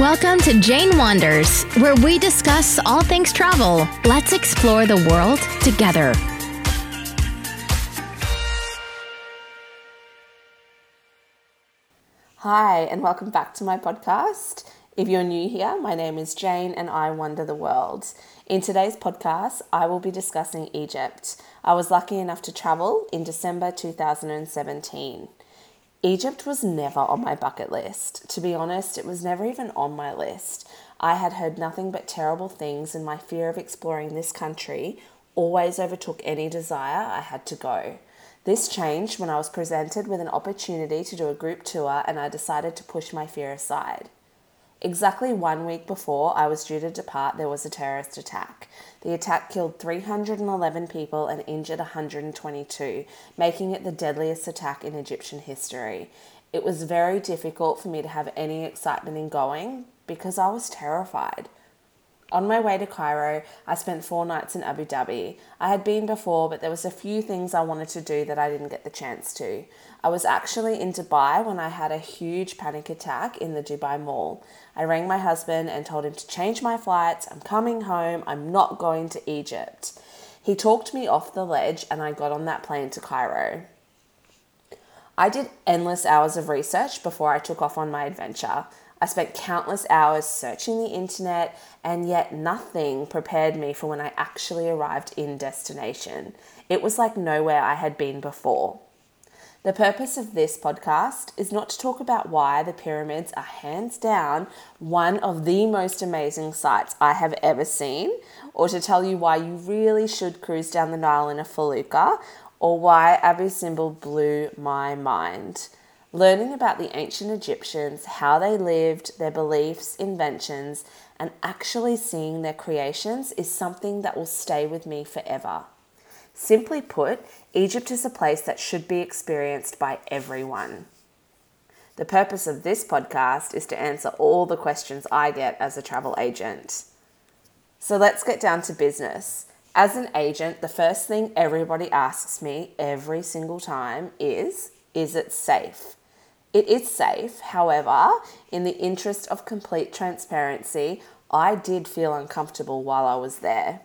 Welcome to Jane Wanders, where we discuss all things travel. Let's explore the world together. Hi, and welcome back to my podcast. If you're new here, my name is Jane and I wander the world. In today's podcast, I will be discussing Egypt. I was lucky enough to travel in December 2017. Egypt was never on my bucket list. To be honest, it was never even on my list. I had heard nothing but terrible things, and my fear of exploring this country always overtook any desire I had to go. This changed when I was presented with an opportunity to do a group tour and I decided to push my fear aside. Exactly one week before I was due to depart, there was a terrorist attack. The attack killed 311 people and injured 122, making it the deadliest attack in Egyptian history. It was very difficult for me to have any excitement in going because I was terrified. On my way to Cairo, I spent four nights in Abu Dhabi. I had been before, but there was a few things I wanted to do that I didn't get the chance to. I was actually in Dubai when I had a huge panic attack in the Dubai Mall. I rang my husband and told him to change my flights. I'm coming home. I'm not going to Egypt. He talked me off the ledge and I got on that plane to Cairo. I did endless hours of research before I took off on my adventure. I spent countless hours searching the internet, and yet nothing prepared me for when I actually arrived in destination. It was like nowhere I had been before. The purpose of this podcast is not to talk about why the pyramids are hands down one of the most amazing sights I have ever seen, or to tell you why you really should cruise down the Nile in a felucca, or why Abu Simbel blew my mind. Learning about the ancient Egyptians, how they lived, their beliefs, inventions, and actually seeing their creations is something that will stay with me forever. Simply put, Egypt is a place that should be experienced by everyone. The purpose of this podcast is to answer all the questions I get as a travel agent. So let's get down to business. As an agent, the first thing everybody asks me every single time is Is it safe? It is safe, however, in the interest of complete transparency, I did feel uncomfortable while I was there.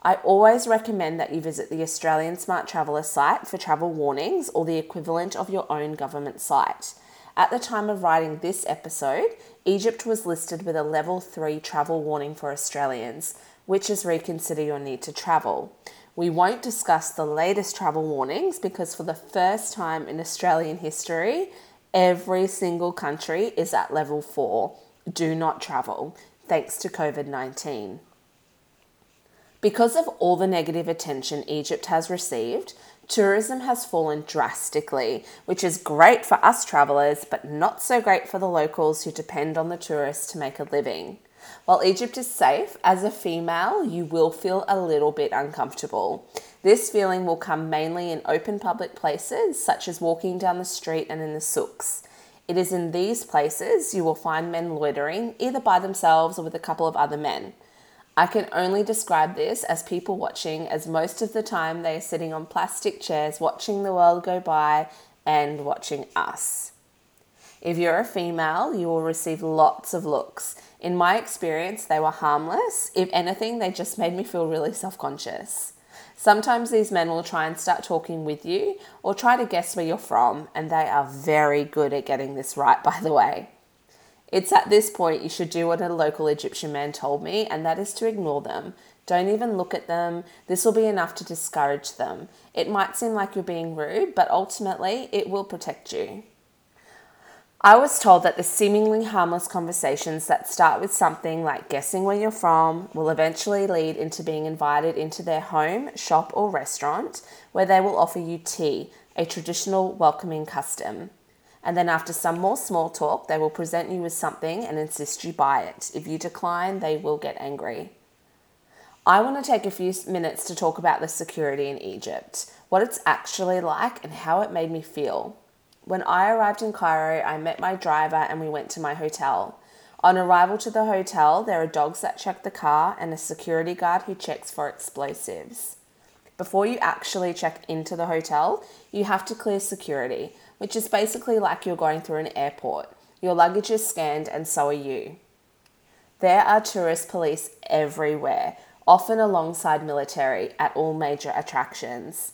I always recommend that you visit the Australian Smart Traveller site for travel warnings or the equivalent of your own government site. At the time of writing this episode, Egypt was listed with a level 3 travel warning for Australians, which is reconsider your need to travel. We won't discuss the latest travel warnings because, for the first time in Australian history, Every single country is at level four do not travel, thanks to COVID 19. Because of all the negative attention Egypt has received, tourism has fallen drastically, which is great for us travellers, but not so great for the locals who depend on the tourists to make a living. While Egypt is safe, as a female, you will feel a little bit uncomfortable. This feeling will come mainly in open public places, such as walking down the street and in the souks. It is in these places you will find men loitering, either by themselves or with a couple of other men. I can only describe this as people watching, as most of the time they are sitting on plastic chairs watching the world go by and watching us. If you're a female, you will receive lots of looks. In my experience, they were harmless. If anything, they just made me feel really self conscious. Sometimes these men will try and start talking with you or try to guess where you're from, and they are very good at getting this right, by the way. It's at this point you should do what a local Egyptian man told me, and that is to ignore them. Don't even look at them. This will be enough to discourage them. It might seem like you're being rude, but ultimately it will protect you. I was told that the seemingly harmless conversations that start with something like guessing where you're from will eventually lead into being invited into their home, shop, or restaurant where they will offer you tea, a traditional welcoming custom. And then, after some more small talk, they will present you with something and insist you buy it. If you decline, they will get angry. I want to take a few minutes to talk about the security in Egypt, what it's actually like, and how it made me feel. When I arrived in Cairo, I met my driver and we went to my hotel. On arrival to the hotel, there are dogs that check the car and a security guard who checks for explosives. Before you actually check into the hotel, you have to clear security, which is basically like you're going through an airport. Your luggage is scanned, and so are you. There are tourist police everywhere, often alongside military at all major attractions.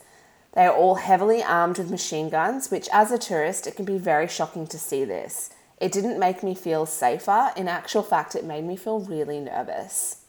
They are all heavily armed with machine guns, which, as a tourist, it can be very shocking to see this. It didn't make me feel safer. In actual fact, it made me feel really nervous.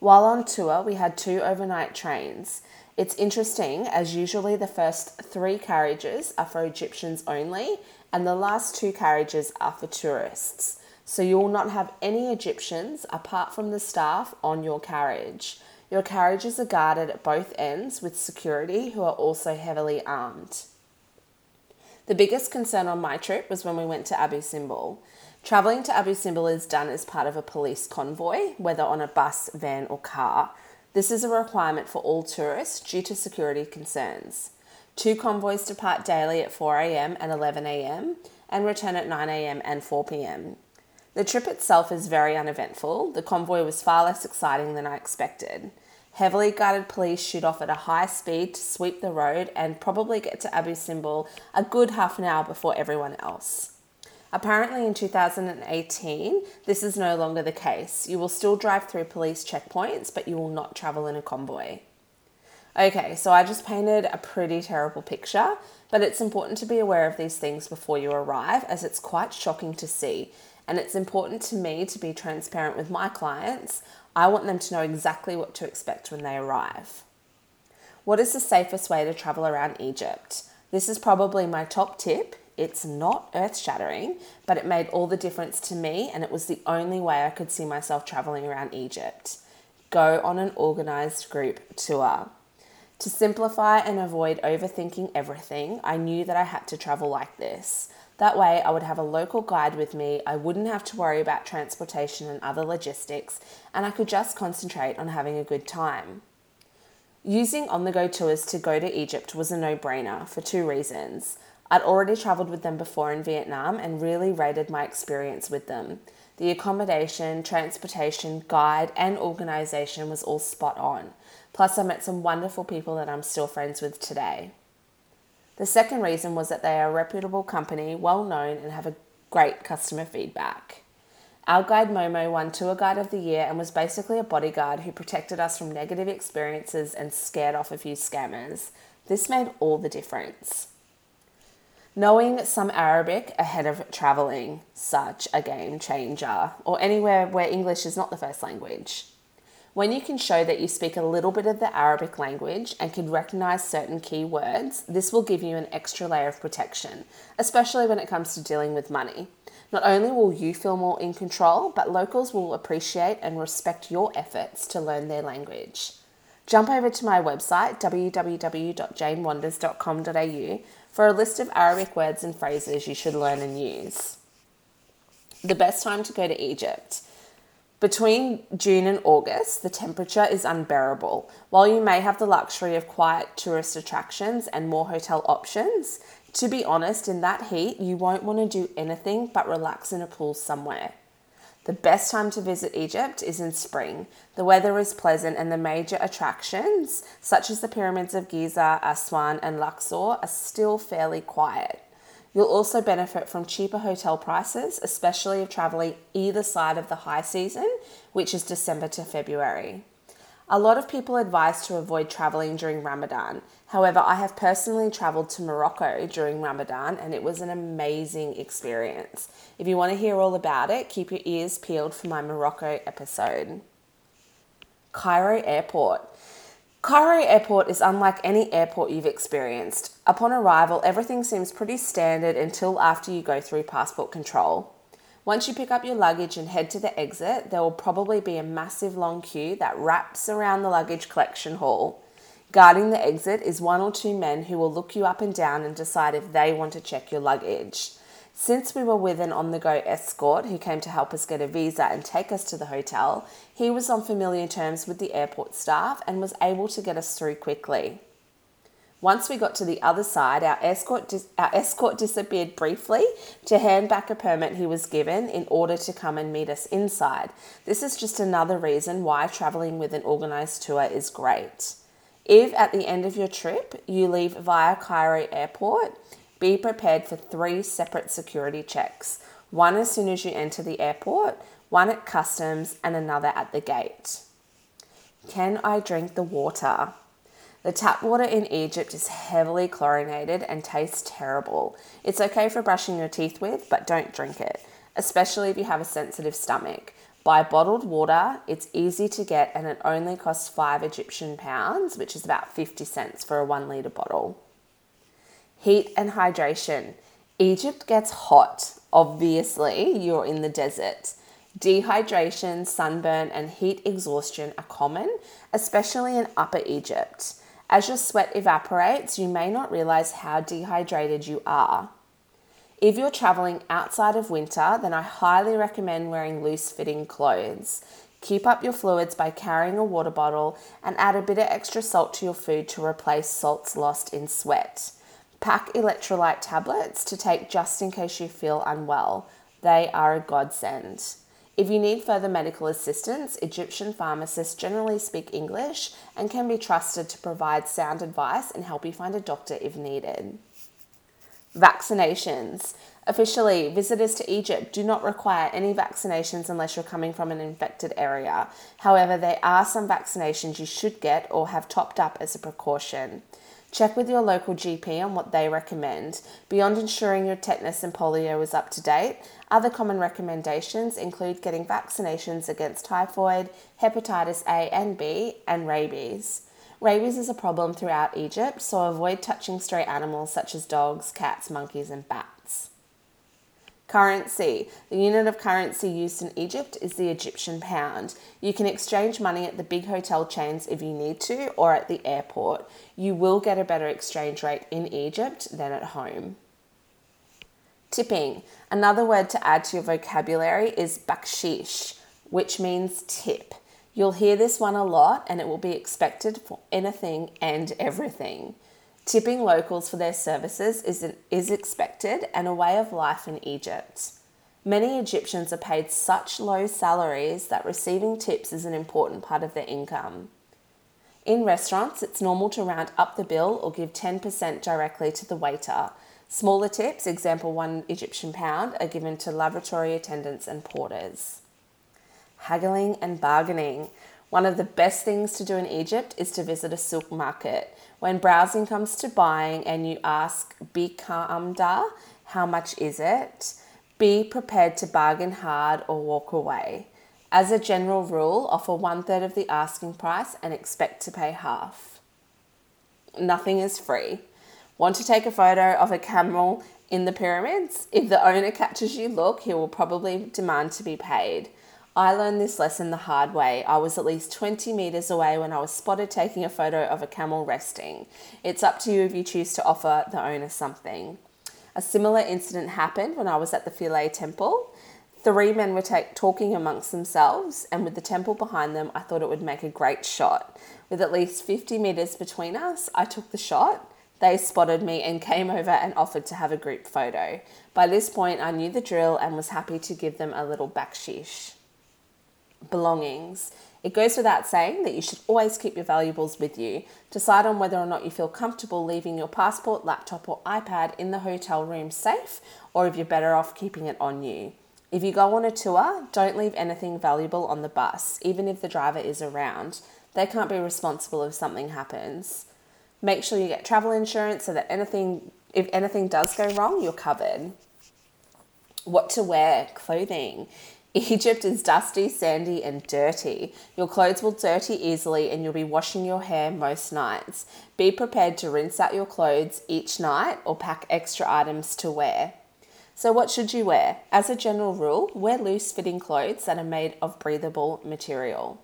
While on tour, we had two overnight trains. It's interesting, as usually the first three carriages are for Egyptians only, and the last two carriages are for tourists. So you will not have any Egyptians apart from the staff on your carriage. Your carriages are guarded at both ends with security who are also heavily armed. The biggest concern on my trip was when we went to Abu Simbel. Travelling to Abu Simbel is done as part of a police convoy, whether on a bus, van, or car. This is a requirement for all tourists due to security concerns. Two convoys depart daily at 4am and 11am and return at 9am and 4pm. The trip itself is very uneventful. The convoy was far less exciting than I expected. Heavily guarded police shoot off at a high speed to sweep the road and probably get to Abu Simbel a good half an hour before everyone else. Apparently, in 2018, this is no longer the case. You will still drive through police checkpoints, but you will not travel in a convoy. Okay, so I just painted a pretty terrible picture, but it's important to be aware of these things before you arrive as it's quite shocking to see. And it's important to me to be transparent with my clients. I want them to know exactly what to expect when they arrive. What is the safest way to travel around Egypt? This is probably my top tip it's not earth shattering, but it made all the difference to me, and it was the only way I could see myself traveling around Egypt. Go on an organized group tour. To simplify and avoid overthinking everything, I knew that I had to travel like this. That way, I would have a local guide with me, I wouldn't have to worry about transportation and other logistics, and I could just concentrate on having a good time. Using on the go tours to go to Egypt was a no brainer for two reasons. I'd already travelled with them before in Vietnam and really rated my experience with them. The accommodation, transportation, guide, and organisation was all spot on. Plus, I met some wonderful people that I'm still friends with today. The second reason was that they are a reputable company, well known, and have a great customer feedback. Our guide Momo won Tour Guide of the Year and was basically a bodyguard who protected us from negative experiences and scared off a few scammers. This made all the difference. Knowing some Arabic ahead of traveling, such a game changer, or anywhere where English is not the first language. When you can show that you speak a little bit of the Arabic language and can recognize certain key words, this will give you an extra layer of protection, especially when it comes to dealing with money. Not only will you feel more in control, but locals will appreciate and respect your efforts to learn their language. Jump over to my website www.janewanders.com.au for a list of Arabic words and phrases you should learn and use. The best time to go to Egypt. Between June and August, the temperature is unbearable. While you may have the luxury of quiet tourist attractions and more hotel options, to be honest, in that heat, you won't want to do anything but relax in a pool somewhere. The best time to visit Egypt is in spring. The weather is pleasant and the major attractions, such as the pyramids of Giza, Aswan, and Luxor, are still fairly quiet. You'll also benefit from cheaper hotel prices, especially if traveling either side of the high season, which is December to February. A lot of people advise to avoid traveling during Ramadan. However, I have personally traveled to Morocco during Ramadan and it was an amazing experience. If you want to hear all about it, keep your ears peeled for my Morocco episode. Cairo Airport. Cairo Airport is unlike any airport you've experienced. Upon arrival, everything seems pretty standard until after you go through passport control. Once you pick up your luggage and head to the exit, there will probably be a massive long queue that wraps around the luggage collection hall. Guarding the exit is one or two men who will look you up and down and decide if they want to check your luggage. Since we were with an on the go escort who came to help us get a visa and take us to the hotel, he was on familiar terms with the airport staff and was able to get us through quickly. Once we got to the other side, our escort, dis- our escort disappeared briefly to hand back a permit he was given in order to come and meet us inside. This is just another reason why traveling with an organized tour is great. If at the end of your trip you leave via Cairo Airport, be prepared for three separate security checks. one as soon as you enter the airport, one at customs, and another at the gate. Can I drink the water? The tap water in Egypt is heavily chlorinated and tastes terrible. It's okay for brushing your teeth with, but don't drink it, especially if you have a sensitive stomach. Buy bottled water, it's easy to get and it only costs 5 Egyptian pounds, which is about 50 cents for a 1 litre bottle. Heat and hydration. Egypt gets hot. Obviously, you're in the desert. Dehydration, sunburn, and heat exhaustion are common, especially in Upper Egypt. As your sweat evaporates, you may not realize how dehydrated you are. If you're traveling outside of winter, then I highly recommend wearing loose fitting clothes. Keep up your fluids by carrying a water bottle and add a bit of extra salt to your food to replace salts lost in sweat. Pack electrolyte tablets to take just in case you feel unwell. They are a godsend. If you need further medical assistance, Egyptian pharmacists generally speak English and can be trusted to provide sound advice and help you find a doctor if needed. Vaccinations. Officially, visitors to Egypt do not require any vaccinations unless you're coming from an infected area. However, there are some vaccinations you should get or have topped up as a precaution. Check with your local GP on what they recommend. Beyond ensuring your tetanus and polio is up to date, other common recommendations include getting vaccinations against typhoid, hepatitis A and B, and rabies. Rabies is a problem throughout Egypt, so avoid touching stray animals such as dogs, cats, monkeys, and bats. Currency. The unit of currency used in Egypt is the Egyptian pound. You can exchange money at the big hotel chains if you need to or at the airport. You will get a better exchange rate in Egypt than at home. Tipping. Another word to add to your vocabulary is bakshish, which means tip. You'll hear this one a lot and it will be expected for anything and everything. Tipping locals for their services is, an, is expected and a way of life in Egypt. Many Egyptians are paid such low salaries that receiving tips is an important part of their income. In restaurants, it's normal to round up the bill or give 10% directly to the waiter. Smaller tips, example one Egyptian pound, are given to laboratory attendants and porters haggling and bargaining. One of the best things to do in Egypt is to visit a souk market. When browsing comes to buying and you ask bikamda, how much is it? Be prepared to bargain hard or walk away. As a general rule, offer one third of the asking price and expect to pay half. Nothing is free. Want to take a photo of a camel in the pyramids? If the owner catches you look, he will probably demand to be paid. I learned this lesson the hard way. I was at least 20 metres away when I was spotted taking a photo of a camel resting. It's up to you if you choose to offer the owner something. A similar incident happened when I was at the Philae Temple. Three men were talking amongst themselves, and with the temple behind them, I thought it would make a great shot. With at least 50 metres between us, I took the shot. They spotted me and came over and offered to have a group photo. By this point, I knew the drill and was happy to give them a little bakshish belongings. It goes without saying that you should always keep your valuables with you. Decide on whether or not you feel comfortable leaving your passport, laptop, or iPad in the hotel room safe, or if you're better off keeping it on you. If you go on a tour, don't leave anything valuable on the bus, even if the driver is around. They can't be responsible if something happens. Make sure you get travel insurance so that anything if anything does go wrong, you're covered. What to wear, clothing. Egypt is dusty, sandy, and dirty. Your clothes will dirty easily, and you'll be washing your hair most nights. Be prepared to rinse out your clothes each night or pack extra items to wear. So, what should you wear? As a general rule, wear loose fitting clothes that are made of breathable material.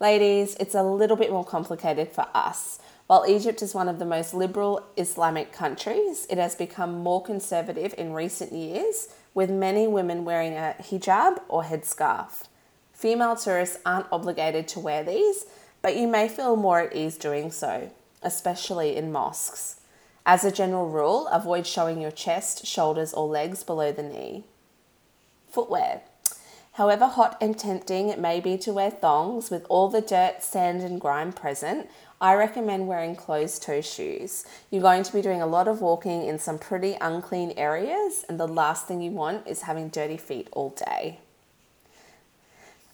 Ladies, it's a little bit more complicated for us. While Egypt is one of the most liberal Islamic countries, it has become more conservative in recent years with many women wearing a hijab or headscarf. Female tourists aren't obligated to wear these, but you may feel more at ease doing so, especially in mosques. As a general rule, avoid showing your chest, shoulders, or legs below the knee. Footwear. However hot and tempting it may be to wear thongs with all the dirt, sand, and grime present, I recommend wearing closed toe shoes. You're going to be doing a lot of walking in some pretty unclean areas, and the last thing you want is having dirty feet all day.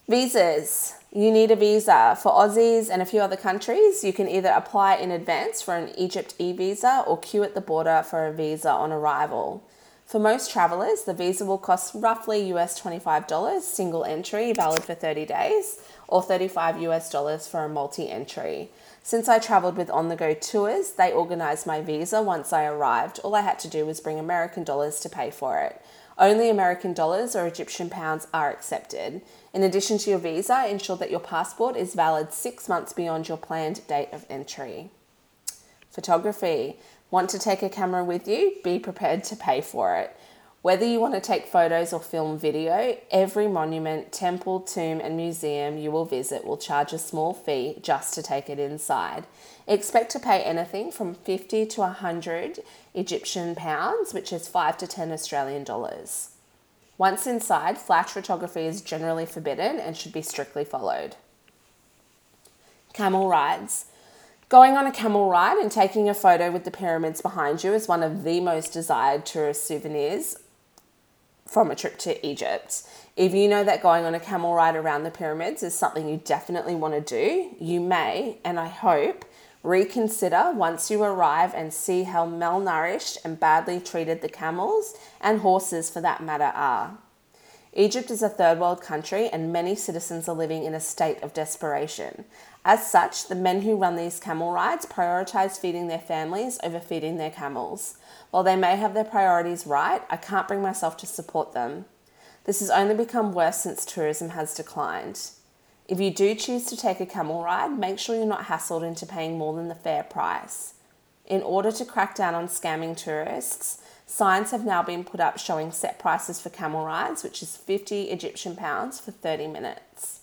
Visas. You need a visa. For Aussies and a few other countries, you can either apply in advance for an Egypt e visa or queue at the border for a visa on arrival. For most travelers, the visa will cost roughly US $25 single entry, valid for 30 days, or 35 US dollars for a multi entry. Since I traveled with on the go tours, they organised my visa once I arrived. All I had to do was bring American dollars to pay for it. Only American dollars or Egyptian pounds are accepted. In addition to your visa, ensure that your passport is valid six months beyond your planned date of entry. Photography. Want to take a camera with you? Be prepared to pay for it. Whether you want to take photos or film video, every monument, temple, tomb, and museum you will visit will charge a small fee just to take it inside. Expect to pay anything from 50 to 100 Egyptian pounds, which is 5 to 10 Australian dollars. Once inside, flash photography is generally forbidden and should be strictly followed. Camel rides. Going on a camel ride and taking a photo with the pyramids behind you is one of the most desired tourist souvenirs from a trip to Egypt. If you know that going on a camel ride around the pyramids is something you definitely want to do, you may, and I hope, reconsider once you arrive and see how malnourished and badly treated the camels and horses for that matter are. Egypt is a third world country and many citizens are living in a state of desperation. As such, the men who run these camel rides prioritize feeding their families over feeding their camels. While they may have their priorities right, I can't bring myself to support them. This has only become worse since tourism has declined. If you do choose to take a camel ride, make sure you're not hassled into paying more than the fair price. In order to crack down on scamming tourists, signs have now been put up showing set prices for camel rides, which is 50 Egyptian pounds for 30 minutes.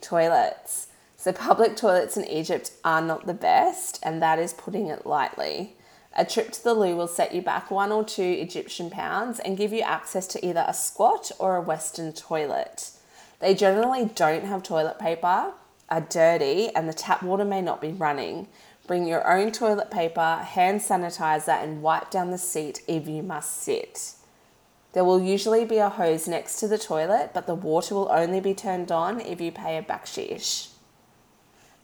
Toilets. So, public toilets in Egypt are not the best, and that is putting it lightly. A trip to the loo will set you back one or two Egyptian pounds and give you access to either a squat or a Western toilet. They generally don't have toilet paper, are dirty, and the tap water may not be running. Bring your own toilet paper, hand sanitizer, and wipe down the seat if you must sit. There will usually be a hose next to the toilet, but the water will only be turned on if you pay a bakshish.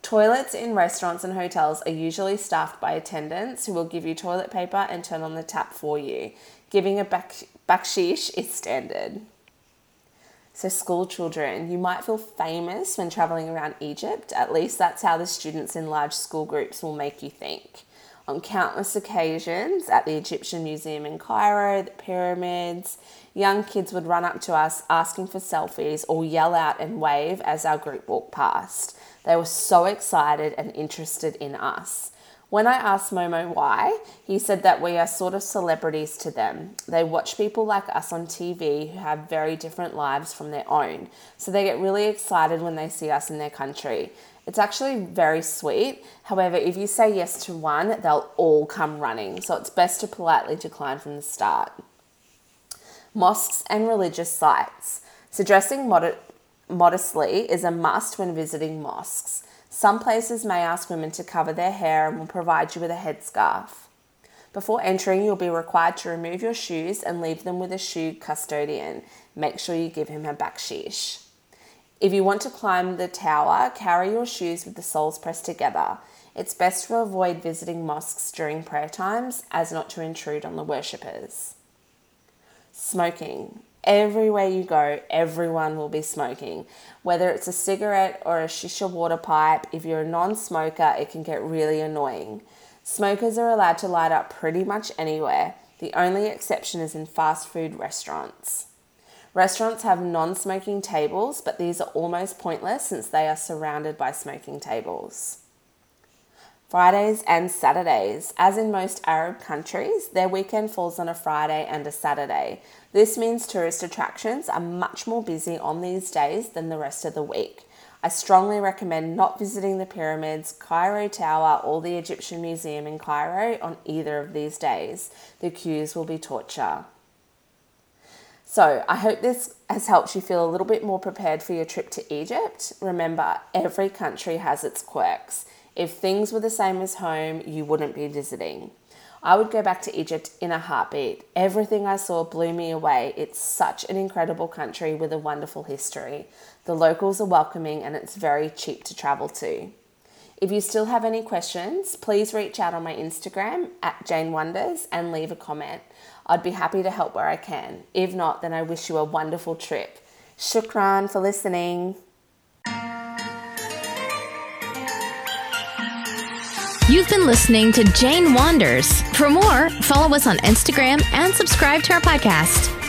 Toilets in restaurants and hotels are usually staffed by attendants who will give you toilet paper and turn on the tap for you. Giving a bakshish is standard. So, school children, you might feel famous when traveling around Egypt. At least that's how the students in large school groups will make you think. On countless occasions at the Egyptian Museum in Cairo, the pyramids, young kids would run up to us asking for selfies or yell out and wave as our group walked past. They were so excited and interested in us. When I asked Momo why, he said that we are sort of celebrities to them. They watch people like us on TV who have very different lives from their own, so they get really excited when they see us in their country. It's actually very sweet. However, if you say yes to one, they'll all come running, so it's best to politely decline from the start. Mosques and religious sites. So, dressing mod- modestly is a must when visiting mosques. Some places may ask women to cover their hair and will provide you with a headscarf. Before entering, you'll be required to remove your shoes and leave them with a shoe custodian. Make sure you give him a bakshish. If you want to climb the tower, carry your shoes with the soles pressed together. It's best to avoid visiting mosques during prayer times as not to intrude on the worshippers. Smoking. Everywhere you go, everyone will be smoking. Whether it's a cigarette or a shisha water pipe, if you're a non smoker, it can get really annoying. Smokers are allowed to light up pretty much anywhere. The only exception is in fast food restaurants. Restaurants have non smoking tables, but these are almost pointless since they are surrounded by smoking tables. Fridays and Saturdays. As in most Arab countries, their weekend falls on a Friday and a Saturday. This means tourist attractions are much more busy on these days than the rest of the week. I strongly recommend not visiting the pyramids, Cairo Tower, or the Egyptian Museum in Cairo on either of these days. The queues will be torture. So, I hope this has helped you feel a little bit more prepared for your trip to Egypt. Remember, every country has its quirks. If things were the same as home, you wouldn't be visiting. I would go back to Egypt in a heartbeat. Everything I saw blew me away. It's such an incredible country with a wonderful history. The locals are welcoming and it's very cheap to travel to. If you still have any questions, please reach out on my Instagram at Jane Wanders and leave a comment. I'd be happy to help where I can. If not, then I wish you a wonderful trip. Shukran for listening. You've been listening to Jane Wanders. For more, follow us on Instagram and subscribe to our podcast.